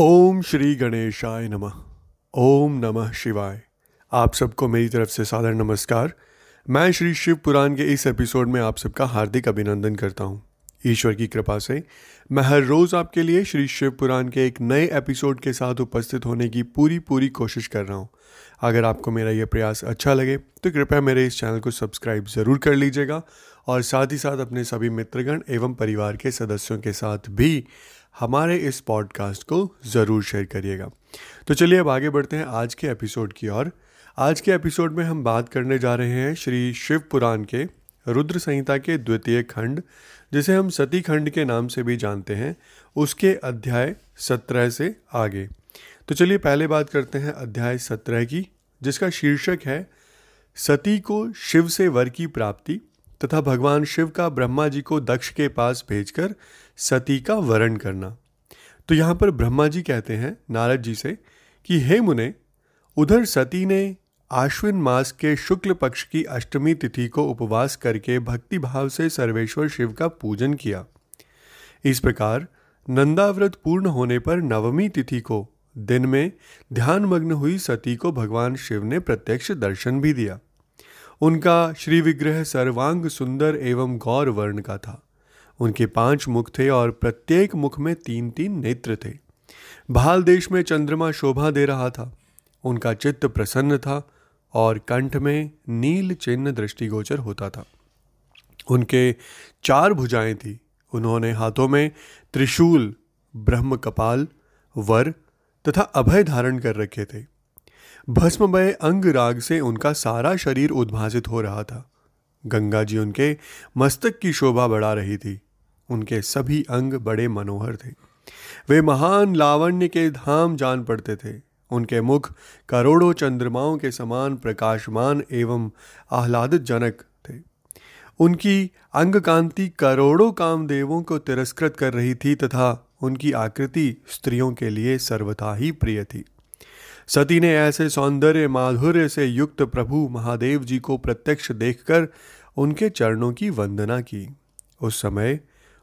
ओम श्री गणेशाय नमः। ओम नमः शिवाय। आप सबको मेरी तरफ़ से सादर नमस्कार। मैं श्री शिव पुराण के इस एपिसोड में आप सबका हार्दिक अभिनंदन करता हूँ। ईश्वर की कृपा से। मैं हर रोज़ आपके लिए श्री शिव पुराण के एक नए एपिसोड के साथ उपस्थित होने की पूरी पूरी कोशिश कर रहा हूँ। अगर आपको मेरा यह प्रयास अच्छा लगे तो कृपया मेरे इस चैनल को सब्सक्राइब ज़रूर कर लीजिएगा और साथ ही साथ अपने सभी मित्रगण एवं परिवार के सदस्यों के साथ भी हमारे इस पॉडकास्ट को ज़रूर शेयर करिएगा। तो चलिए अब आगे बढ़ते हैं आज के एपिसोड की ओर। आज के एपिसोड में हम बात करने जा रहे हैं श्री शिव पुराण के रुद्र संहिता के द्वितीय खंड, जिसे हम सती खंड के नाम से भी जानते हैं। उसके अध्याय सत्रह से आगे। तो चलिए पहले बात करते हैं अध्याय सत्रह की, जिसका शीर्षक है, सती को शिव से वर की प्राप्ति। तथा भगवान शिव का ब्रह्मा जी को दक्ष के पास भेजकर सती का वरण करना। तो यहाँ पर ब्रह्मा जी कहते हैं, नारद जी से, कि हे मुने, उधर सती ने आश्विन मास के शुक्ल पक्ष की अष्टमी तिथि को उपवास करके भक्ति भाव से सर्वेश्वर शिव का पूजन किया। इस प्रकार नंदाव्रत पूर्ण होने पर नवमी तिथि को दिन में ध्यानमग्न हुई सती को भगवान शिव ने प्रत्यक्ष दर्शन भी दिया। उनका श्री विग्रह सर्वांग सुंदर एवं गौर वर्ण का था। उनके पाँच मुख थे और प्रत्येक मुख में तीन तीन नेत्र थे। भाल देश में चंद्रमा शोभा दे रहा था। उनका चित्त प्रसन्न था और कंठ में नील चिन्ह दृष्टिगोचर होता था। उनके चार भुजाएँ थी। उन्होंने हाथों में त्रिशूल, ब्रह्म कपाल, वर तथा अभय धारण कर रखे थे। भस्ममय अंग राग से उनका सारा शरीर उद्भासित हो रहा था। गंगा जी उनके मस्तक की शोभा बढ़ा रही थी। उनके सभी अंग बड़े मनोहर थे। वे महान लावण्य के धाम जान पड़ते थे। उनके मुख करोड़ों चंद्रमाओं के समान प्रकाशमान एवं आह्लादित जनक थे। उनकी अंग कांति करोड़ों कामदेवों को तिरस्कृत कर रही थी तथा उनकी आकृति स्त्रियों के लिए सर्वथा ही प्रिय थी। सती ने ऐसे सौंदर्य माधुर्य से युक्त प्रभु महादेव जी को प्रत्यक्ष देखकर उनके चरणों की वंदना की। उस समय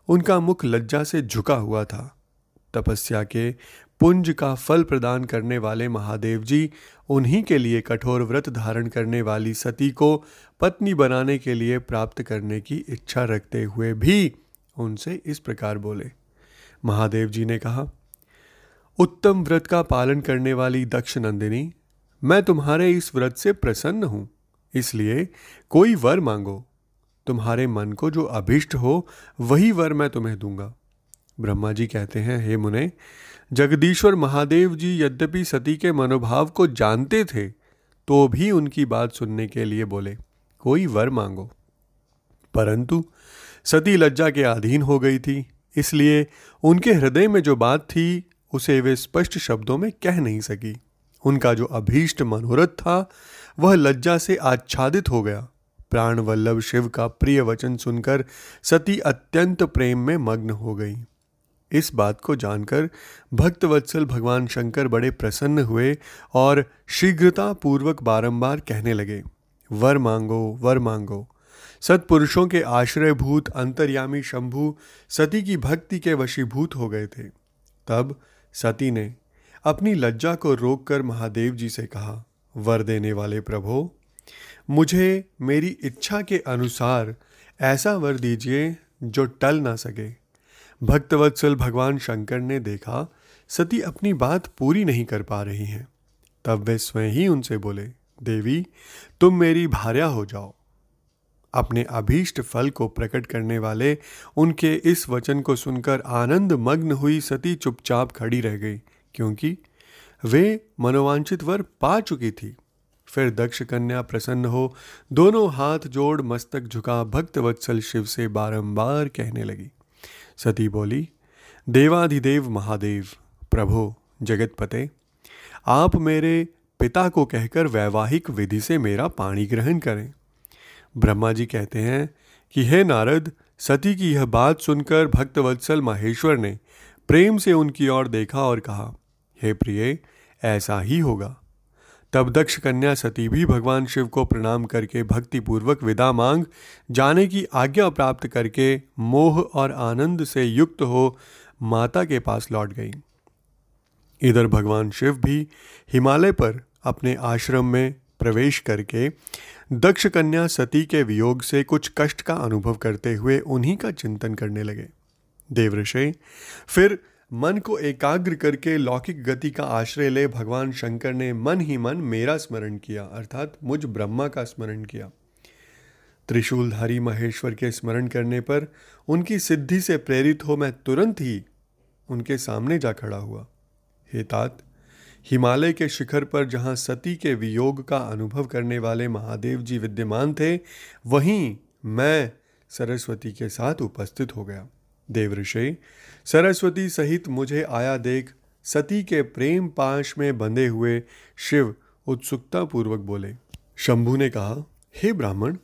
उनका मुख लज्जा से झुका हुआ था। तपस्या के पुंज का फल प्रदान करने वाले महादेव जी उन्हीं के लिए कठोर व्रत धारण करने वाली सती को पत्नी बनाने के लिए प्राप्त करने की इच्छा रखते हुए भी उनसे इस प्रकार बोले। महादेव जी ने कहा उत्तम व्रत का पालन करने वाली दक्ष नंदिनी मैं तुम्हारे इस व्रत से प्रसन्न हूँ, इसलिए कोई वर मांगो। तुम्हारे मन को जो अभिष्ट हो, वही वर मैं तुम्हें दूँगा। ब्रह्मा जी कहते हैं, हे मुने, जगदीश्वर महादेव जी यद्यपि सती के मनोभाव को जानते थे तो भी उनकी बात सुनने के लिए बोले, कोई वर मांगो। परंतु सती लज्जा के अधीन हो गई थी, इसलिए उनके हृदय में जो बात थी उसे वे स्पष्ट शब्दों में कह नहीं सकी। उनका जो अभीष्ट मनोरथ था, वह लज्जा से आच्छादित हो गया। प्राण वल्लभ शिव का प्रिय वचन सुनकर सती अत्यंत प्रेम में मग्न हो गई। इस बात को जानकर भक्तवत्सल भगवान शंकर बड़े प्रसन्न हुए और शीघ्रता पूर्वक बारंबार कहने लगे, वर मांगो वर मांगो। सत्पुरुषों के आश्रयभूत, अंतर्यामी शंभु सती की भक्ति के वशीभूत हो गए थे। तब सती ने अपनी लज्जा को रोककर महादेव जी से कहा, वर देने वाले प्रभो, मुझे मेरी इच्छा के अनुसार ऐसा वर दीजिए जो टल ना सके। भक्तवत्सल भगवान शंकर ने देखा, सती अपनी बात पूरी नहीं कर पा रही हैं। तब वे स्वयं ही उनसे बोले, देवी, तुम मेरी भार्या हो जाओ। अपने अभीष्ट फल को प्रकट करने वाले, उनके इस वचन को सुनकर आनंद मग्न हुई सती चुपचाप खड़ी रह गई, क्योंकि वे मनोवांछित वर पा चुकी थी। फिर दक्ष कन्या प्रसन्न हो, दोनों हाथ जोड़ मस्तक झुका भक्त वत्सल शिव से बारंबार कहने लगी। सती बोली, देवाधिदेव महादेव, प्रभो, जगतपते, आप मेरे पिता को कहकर वैवाहिक विधि से मेरा पाणी ग्रहण करें। ब्रह्मा जी कहते हैं कि हे नारद, सती की यह बात सुनकर भक्तवत्सल माहेश्वर ने प्रेम से उनकी ओर देखा और कहा, हे प्रिय, ऐसा ही होगा। तब दक्ष कन्या सती भी भगवान शिव को प्रणाम करके भक्तिपूर्वक विदा मांग, जाने की आज्ञा प्राप्त करके मोह और आनंद से युक्त हो माता के पास लौट गई। इधर भगवान शिव भी हिमालय पर अपने आश्रम में प्रवेश करके दक्ष कन्या सती के वियोग से कुछ कष्ट का अनुभव करते हुए उन्हीं का चिंतन करने लगे। देवऋषि, फिर मन को एकाग्र करके लौकिक गति का आश्रय ले भगवान शंकर ने मन ही मन मेरा स्मरण किया, अर्थात मुझ ब्रह्मा का स्मरण किया। त्रिशूलधारी महेश्वर के स्मरण करने पर उनकी सिद्धि से प्रेरित हो मैं तुरंत ही उनके सामने जा खड़ा हुआ। हे तात हिमालय के शिखर पर जहाँ सती के वियोग का अनुभव करने वाले महादेव जी विद्यमान थे, वहीं मैं सरस्वती के साथ उपस्थित हो गया। देव ऋषि, सरस्वती सहित मुझे आया देख, सती के प्रेम पाश में बंधे हुए शिव उत्सुकता पूर्वक बोले, शंभु ने कहा, हे ब्राह्मण,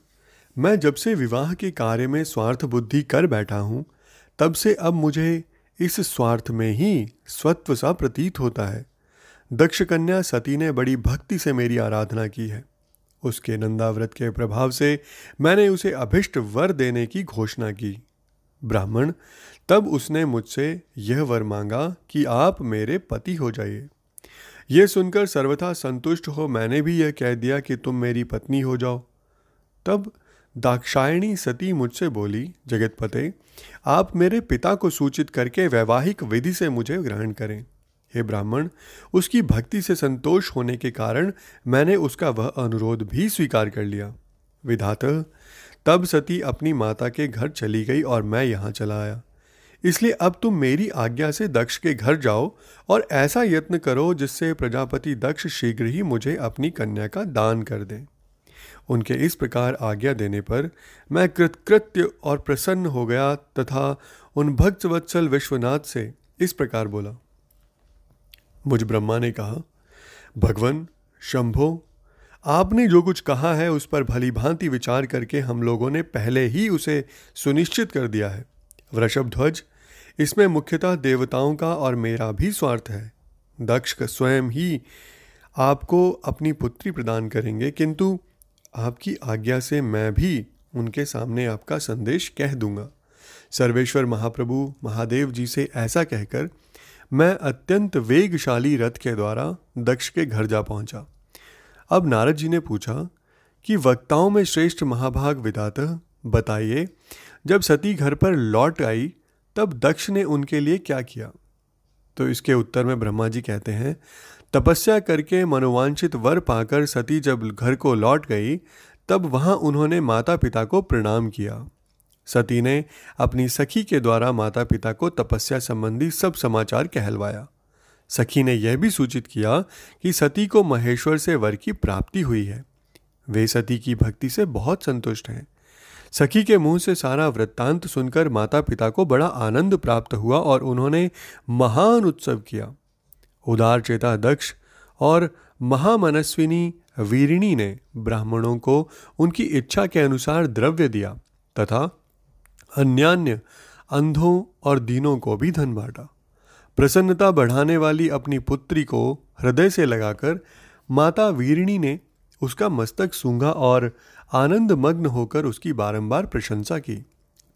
मैं जब से विवाह के कार्य में स्वार्थ बुद्धि कर बैठा हूँ, तब से अब मुझे इस स्वार्थ में ही स्वत्व सा प्रतीत होता है। दक्ष कन्या सती ने बड़ी भक्ति से मेरी आराधना की है। उसके नंदाव्रत के प्रभाव से मैंने उसे अभिष्ट वर देने की घोषणा की। ब्राह्मण, तब उसने मुझसे यह वर मांगा कि आप मेरे पति हो जाइए। यह सुनकर सर्वथा संतुष्ट हो मैंने भी यह कह दिया कि तुम मेरी पत्नी हो जाओ। तब दाक्षायणी सती मुझसे बोली जगत पते आप मेरे पिता को सूचित करके वैवाहिक विधि से मुझे ग्रहण करें। हे ब्राह्मण, उसकी भक्ति से संतोष होने के कारण मैंने उसका वह अनुरोध भी स्वीकार कर लिया। विधात, तब सती अपनी माता के घर चली गई और मैं यहाँ चला आया। इसलिए अब तुम मेरी आज्ञा से दक्ष के घर जाओ और ऐसा यत्न करो जिससे प्रजापति दक्ष शीघ्र ही मुझे अपनी कन्या का दान कर दें। उनके इस प्रकार आज्ञा देने पर मैं कृतकृत्य और प्रसन्न हो गया तथा उन भक्त वत्सल विश्वनाथ से इस प्रकार बोला। मुझ ब्रह्मा ने कहा, भगवान, शंभो, आपने जो कुछ कहा है उस पर भली भांति विचार करके हम लोगों ने पहले ही उसे सुनिश्चित कर दिया है। वृषभ ध्वज, इसमें मुख्यतः देवताओं का और मेरा भी स्वार्थ है। दक्ष स्वयं ही आपको अपनी पुत्री प्रदान करेंगे, किंतु आपकी आज्ञा से मैं भी उनके सामने आपका संदेश कह दूँगा। सर्वेश्वर महाप्रभु महादेव जी से ऐसा कहकर मैं अत्यंत वेगशाली रथ के द्वारा दक्ष के घर जा पहुँचा। अब नारद जी ने पूछा कि वक्ताओं में श्रेष्ठ महाभाग विदात बताइए, जब सती घर पर लौट आई, तब दक्ष ने उनके लिए क्या किया? तो इसके उत्तर में ब्रह्मा जी कहते हैं, तपस्या करके मनोवांछित वर पाकर सती जब घर को लौट गई, तब वहाँ उन्होंने माता पिता को प्रणाम किया। सती ने अपनी सखी के द्वारा माता पिता को तपस्या संबंधी सब समाचार कहलवाया। सखी ने यह भी सूचित किया कि सती को महेश्वर से वर की प्राप्ति हुई है। वे सती की भक्ति से बहुत संतुष्ट हैं। सखी के मुँह से सारा वृत्तांत सुनकर माता पिता को बड़ा आनंद प्राप्त हुआ और उन्होंने महान उत्सव किया। उदार चेता दक्ष और महामनस्विनी वीरिणी ने ब्राह्मणों को उनकी इच्छा के अनुसार द्रव्य दिया तथा अन्यान्य अंधों और दीनों को भी धन बांटा। प्रसन्नता बढ़ाने वाली अपनी पुत्री को हृदय से लगाकर माता वीरिणी ने उसका मस्तक सूंघा और आनंद मग्न होकर उसकी बारंबार प्रशंसा की।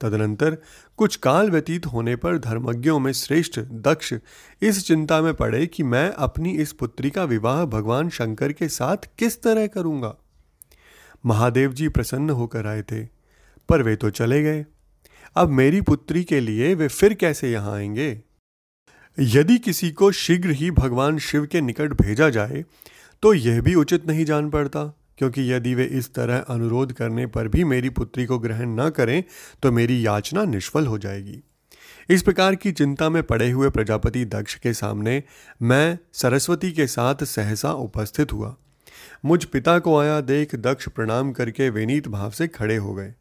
तदनंतर कुछ काल व्यतीत होने पर धर्मज्ञों में श्रेष्ठ, दक्ष इस चिंता में पड़े कि मैं अपनी इस पुत्री का विवाह भगवान शंकर के साथ किस तरह करूँगा। महादेव जी प्रसन्न होकर आए थे, पर वे तो चले गए। अब मेरी पुत्री के लिए वे फिर कैसे यहाँ आएँगे? यदि किसी को शीघ्र ही भगवान शिव के निकट भेजा जाए तो यह भी उचित नहीं जान पड़ता, क्योंकि यदि वे इस तरह अनुरोध करने पर भी मेरी पुत्री को ग्रहण न करें तो मेरी याचना निष्फल हो जाएगी। इस प्रकार की चिंता में पड़े हुए प्रजापति दक्ष के सामने मैं सरस्वती के साथ सहसा उपस्थित हुआ। मुझ पिता को आया देख दक्ष प्रणाम करके विनीत भाव से खड़े हो गए।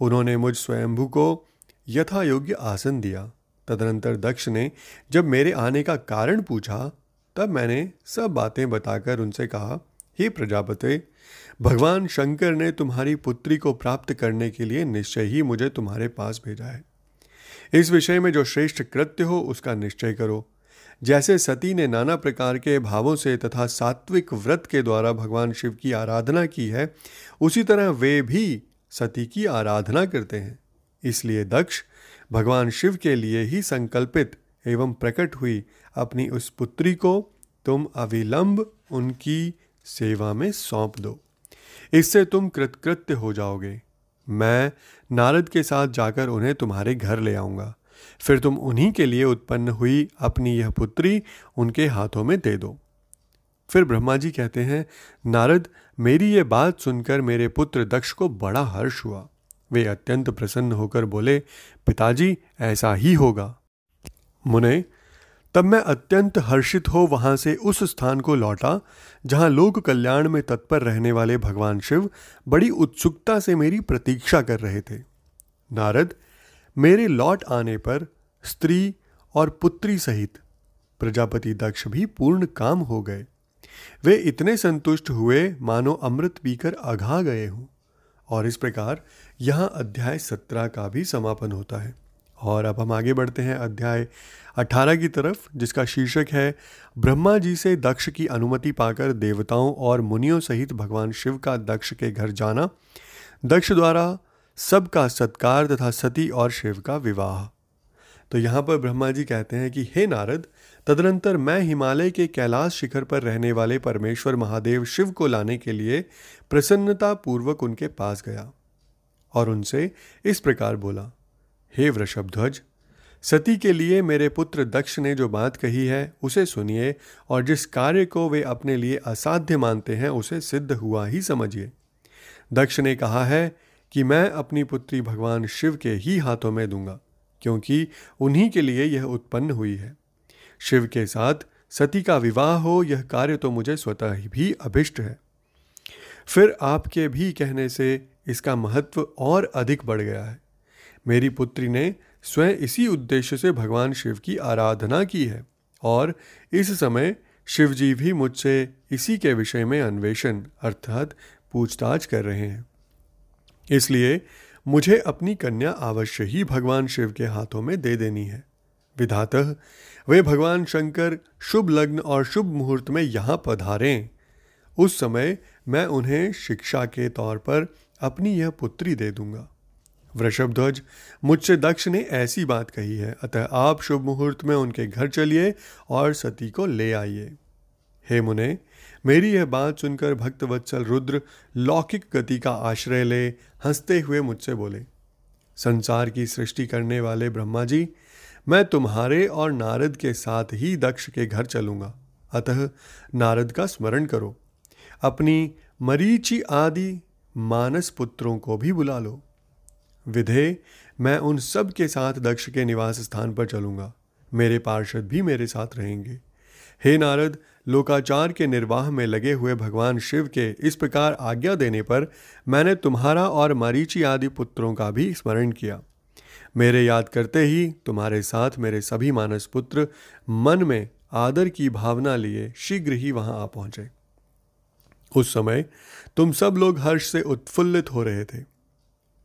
उन्होंने मुझ स्वयंभू को यथा योग्य आसन दिया। तदनंतर दक्ष ने जब मेरे आने का कारण पूछा, तब मैंने सब बातें बताकर उनसे कहा, हे प्रजापति, भगवान शंकर ने तुम्हारी पुत्री को प्राप्त करने के लिए निश्चय ही मुझे तुम्हारे पास भेजा है। इस विषय में जो श्रेष्ठ कृत्य हो, उसका निश्चय करो। जैसे सती ने नाना प्रकार के भावों से तथा सात्विक व्रत के द्वारा भगवान शिव की आराधना की है, उसी तरह वे भी सती की आराधना करते हैं। इसलिए दक्ष भगवान शिव के लिए ही संकल्पित एवं प्रकट हुई अपनी उस पुत्री को तुम अविलंब उनकी सेवा में सौंप दो। इससे तुम कृतकृत्य हो जाओगे। मैं नारद के साथ जाकर उन्हें तुम्हारे घर ले आऊँगा। फिर तुम उन्हीं के लिए उत्पन्न हुई अपनी यह पुत्री उनके हाथों में दे दो। फिर ब्रह्मा जी कहते हैं, नारद, मेरी ये बात सुनकर मेरे पुत्र दक्ष को बड़ा हर्ष हुआ। वे अत्यंत प्रसन्न होकर बोले, पिताजी, ऐसा ही होगा। मुने, तब मैं अत्यंत हर्षित हो वहाँ से उस स्थान को लौटा, जहाँ लोक कल्याण में तत्पर रहने वाले भगवान शिव बड़ी उत्सुकता से मेरी प्रतीक्षा कर रहे थे। नारद, मेरे लौट आने पर स्त्री और पुत्री सहित प्रजापति दक्ष भी पूर्ण काम हो गए। वे इतने संतुष्ट हुए मानो अमृत पीकर अघा गए हों। और इस प्रकार यहाँ अध्याय सत्रह का भी समापन होता है। और अब हम आगे बढ़ते हैं अध्याय अठारह की तरफ़, जिसका शीर्षक है, ब्रह्मा जी से दक्ष की अनुमति पाकर देवताओं और मुनियों सहित भगवान शिव का दक्ष के घर जाना, दक्ष द्वारा सबका सत्कार तथा सती और शिव का विवाह। तो यहाँ पर ब्रह्मा जी कहते हैं कि, हे नारद, तदनंतर मैं हिमालय के कैलाश शिखर पर रहने वाले परमेश्वर महादेव शिव को लाने के लिए प्रसन्नता पूर्वक उनके पास गया और उनसे इस प्रकार बोला, हे वृषभध्वज सती के लिए मेरे पुत्र दक्ष ने जो बात कही है, उसे सुनिए और जिस कार्य को वे अपने लिए असाध्य मानते हैं, उसे सिद्ध हुआ ही समझिए। दक्ष ने कहा है कि मैं अपनी पुत्री भगवान शिव के ही हाथों में दूँगा। क्योंकि उन्हीं के लिए यह उत्पन्न हुई है। शिव के साथ सती का विवाह हो, यह कार्य तो मुझे स्वतः ही भी अभिष्ट है। फिर आपके भी कहने से इसका महत्व और अधिक बढ़ गया है। मेरी पुत्री ने स्वयं इसी उद्देश्य से भगवान शिव की आराधना की है और इस समय शिवजी भी मुझसे इसी के विषय में अन्वेषण, अर्थात पूछताछ कर रहे हैं। इसलिए मुझे अपनी कन्या अवश्य ही भगवान शिव के हाथों में दे देनी है। विधातः, वे भगवान शंकर शुभ लग्न और शुभ मुहूर्त में यहाँ पधारें। उस समय मैं उन्हें शिक्षा के तौर पर अपनी यह पुत्री दे दूँगा। वृषभध्वज, मुझसे दक्ष ने ऐसी बात कही है, अतः आप शुभ मुहूर्त में उनके घर चलिए और सती को ले आइए। हे मुने मेरी यह बात सुनकर भक्त वत्सल रुद्र लौकिक गति का आश्रय ले हँसते हुए मुझसे बोले, संसार की सृष्टि करने वाले ब्रह्मा जी, मैं तुम्हारे और नारद के साथ ही दक्ष के घर चलूँगा। अतः नारद का स्मरण करो। अपनी मरीचि आदि मानस पुत्रों को भी बुला लो। विधे, मैं उन सब के साथ दक्ष के निवास स्थान पर चलूँगा। मेरे पार्षद भी मेरे साथ रहेंगे। हे नारद लोकाचार के निर्वाह में लगे हुए भगवान शिव के इस प्रकार आज्ञा देने पर मैंने तुम्हारा और मारीची आदि पुत्रों का भी स्मरण किया। मेरे याद करते ही तुम्हारे साथ मेरे सभी मानस पुत्र मन में आदर की भावना लिए शीघ्र ही वहाँ आ पहुँचे। उस समय तुम सब लोग हर्ष से उत्फुल्लित हो रहे थे।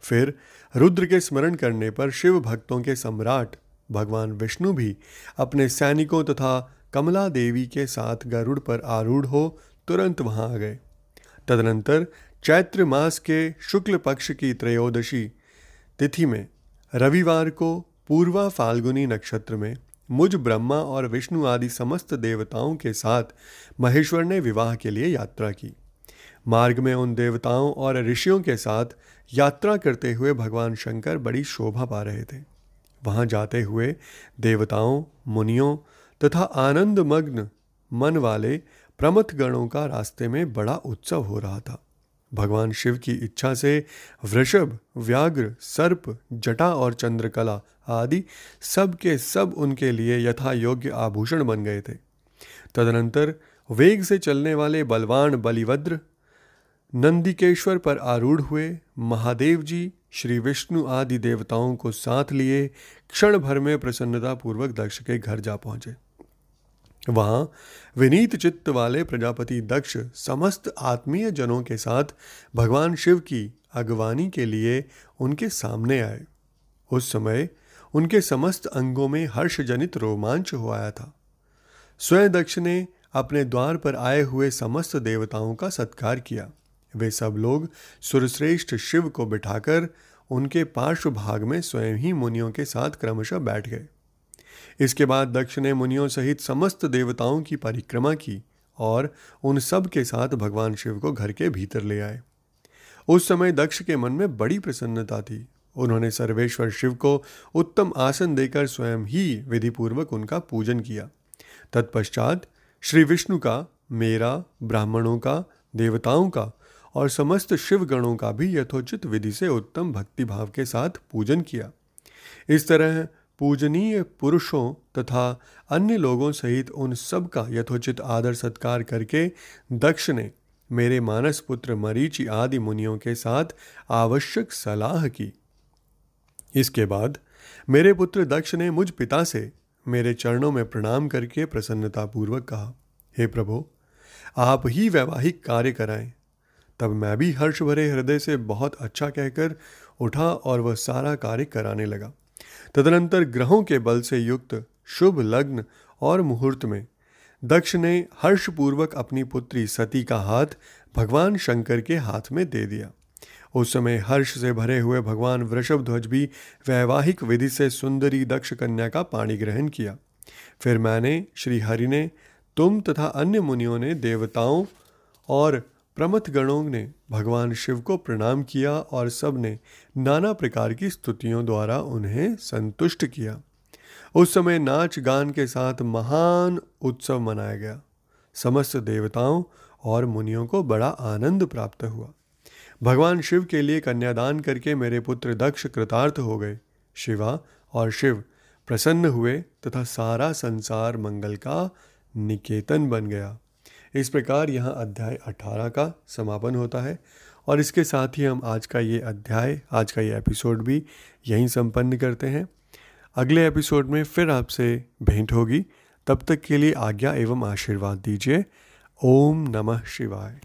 फिर रुद्र के स्मरण करने पर शिव भक्तों के सम्राट भगवान विष्णु भी अपने सैनिकों तथा कमला देवी के साथ गरुड़ पर आरूढ़ हो तुरंत वहाँ आ गए। तदनंतर चैत्र मास के शुक्ल पक्ष की त्रयोदशी तिथि में रविवार को पूर्वा फाल्गुनी नक्षत्र में मुझ ब्रह्मा और विष्णु आदि समस्त देवताओं के साथ महेश्वर ने विवाह के लिए यात्रा की। मार्ग में उन देवताओं और ऋषियों के साथ यात्रा करते हुए भगवान शंकर बड़ी शोभा पा रहे थे। वहाँ जाते हुए देवताओं, मुनियों तथा आनंद मग्न मन वाले प्रमथ गणों का रास्ते में बड़ा उत्सव हो रहा था। भगवान शिव की इच्छा से वृषभ, व्याघ्र, सर्प, जटा और चंद्रकला आदि सब के सब उनके लिए यथा योग्य आभूषण बन गए थे। तदनंतर वेग से चलने वाले बलवान बलिवद्र, नंदिकेश्वर पर आरूढ़ हुए महादेव जी, श्री विष्णु आदि देवताओं को साथ लिए क्षण भर में प्रसन्नता पूर्वक दक्ष के घर जा पहुँचे। वहाँ विनीत चित्त वाले प्रजापति दक्ष समस्त आत्मीय जनों के साथ भगवान शिव की अगवानी के लिए उनके सामने आए। उस समय उनके समस्त अंगों में हर्षजनित रोमांच हो आया था। स्वयं दक्ष ने अपने द्वार पर आए हुए समस्त देवताओं का सत्कार किया। वे सब लोग सुरश्रेष्ठ शिव को बिठाकर उनके पार्श्व भाग में स्वयं ही मुनियों के साथ क्रमशः बैठ गए। इसके बाद दक्ष ने मुनियों सहित समस्त देवताओं की परिक्रमा की और उन सब के साथ भगवान शिव को घर के भीतर ले आए। उस समय दक्ष के मन में बड़ी प्रसन्नता थी। उन्होंने सर्वेश्वर शिव को उत्तम आसन देकर स्वयं ही विधिपूर्वक उनका पूजन किया। तत्पश्चात श्री विष्णु का, मेरा, ब्राह्मणों का, देवताओं का और समस्त शिव गणों का भी यथोचित विधि से उत्तम भक्ति भाव के साथ पूजन किया। इस तरह पूजनीय पुरुषों तथा अन्य लोगों सहित उन सब का यथोचित आदर सत्कार करके दक्ष ने मेरे मानस पुत्र मरीचि आदि मुनियों के साथ आवश्यक सलाह की। इसके बाद मेरे पुत्र दक्ष ने मुझ पिता से मेरे चरणों में प्रणाम करके प्रसन्नतापूर्वक कहा, हे प्रभु, आप ही वैवाहिक कार्य कराएँ। तब मैं भी हर्ष भरे हृदय से बहुत अच्छा कहकर उठा और वह सारा कार्य कराने लगा। तदनंतर ग्रहों के बल से युक्त शुभ लग्न और मुहूर्त में दक्ष ने हर्षपूर्वक अपनी पुत्री सती का हाथ भगवान शंकर के हाथ में दे दिया। उस समय हर्ष से भरे हुए भगवान वृषभ ध्वज भी वैवाहिक विधि से सुंदरी दक्ष कन्या का पाणी ग्रहण किया। फिर मैंने श्री हरि ने तुम तथा अन्य मुनियों ने देवताओं और प्रमथ गणों ने भगवान शिव को प्रणाम किया और सबने नाना प्रकार की स्तुतियों द्वारा उन्हें संतुष्ट किया। उस समय नाच गान के साथ महान उत्सव मनाया गया। समस्त देवताओं और मुनियों को बड़ा आनंद प्राप्त हुआ। भगवान शिव के लिए कन्यादान करके मेरे पुत्र दक्ष कृतार्थ हो गए। शिवा और शिव प्रसन्न हुए तथा सारा संसार मंगल का निकेतन बन गया। इस प्रकार यहाँ अध्याय 18 का समापन होता है। और इसके साथ ही हम आज का ये अध्याय, आज का ये एपिसोड भी यहीं संपन्न करते हैं। अगले एपिसोड में फिर आपसे भेंट होगी। तब तक के लिए आज्ञा एवं आशीर्वाद दीजिए। ओम नमः शिवाय।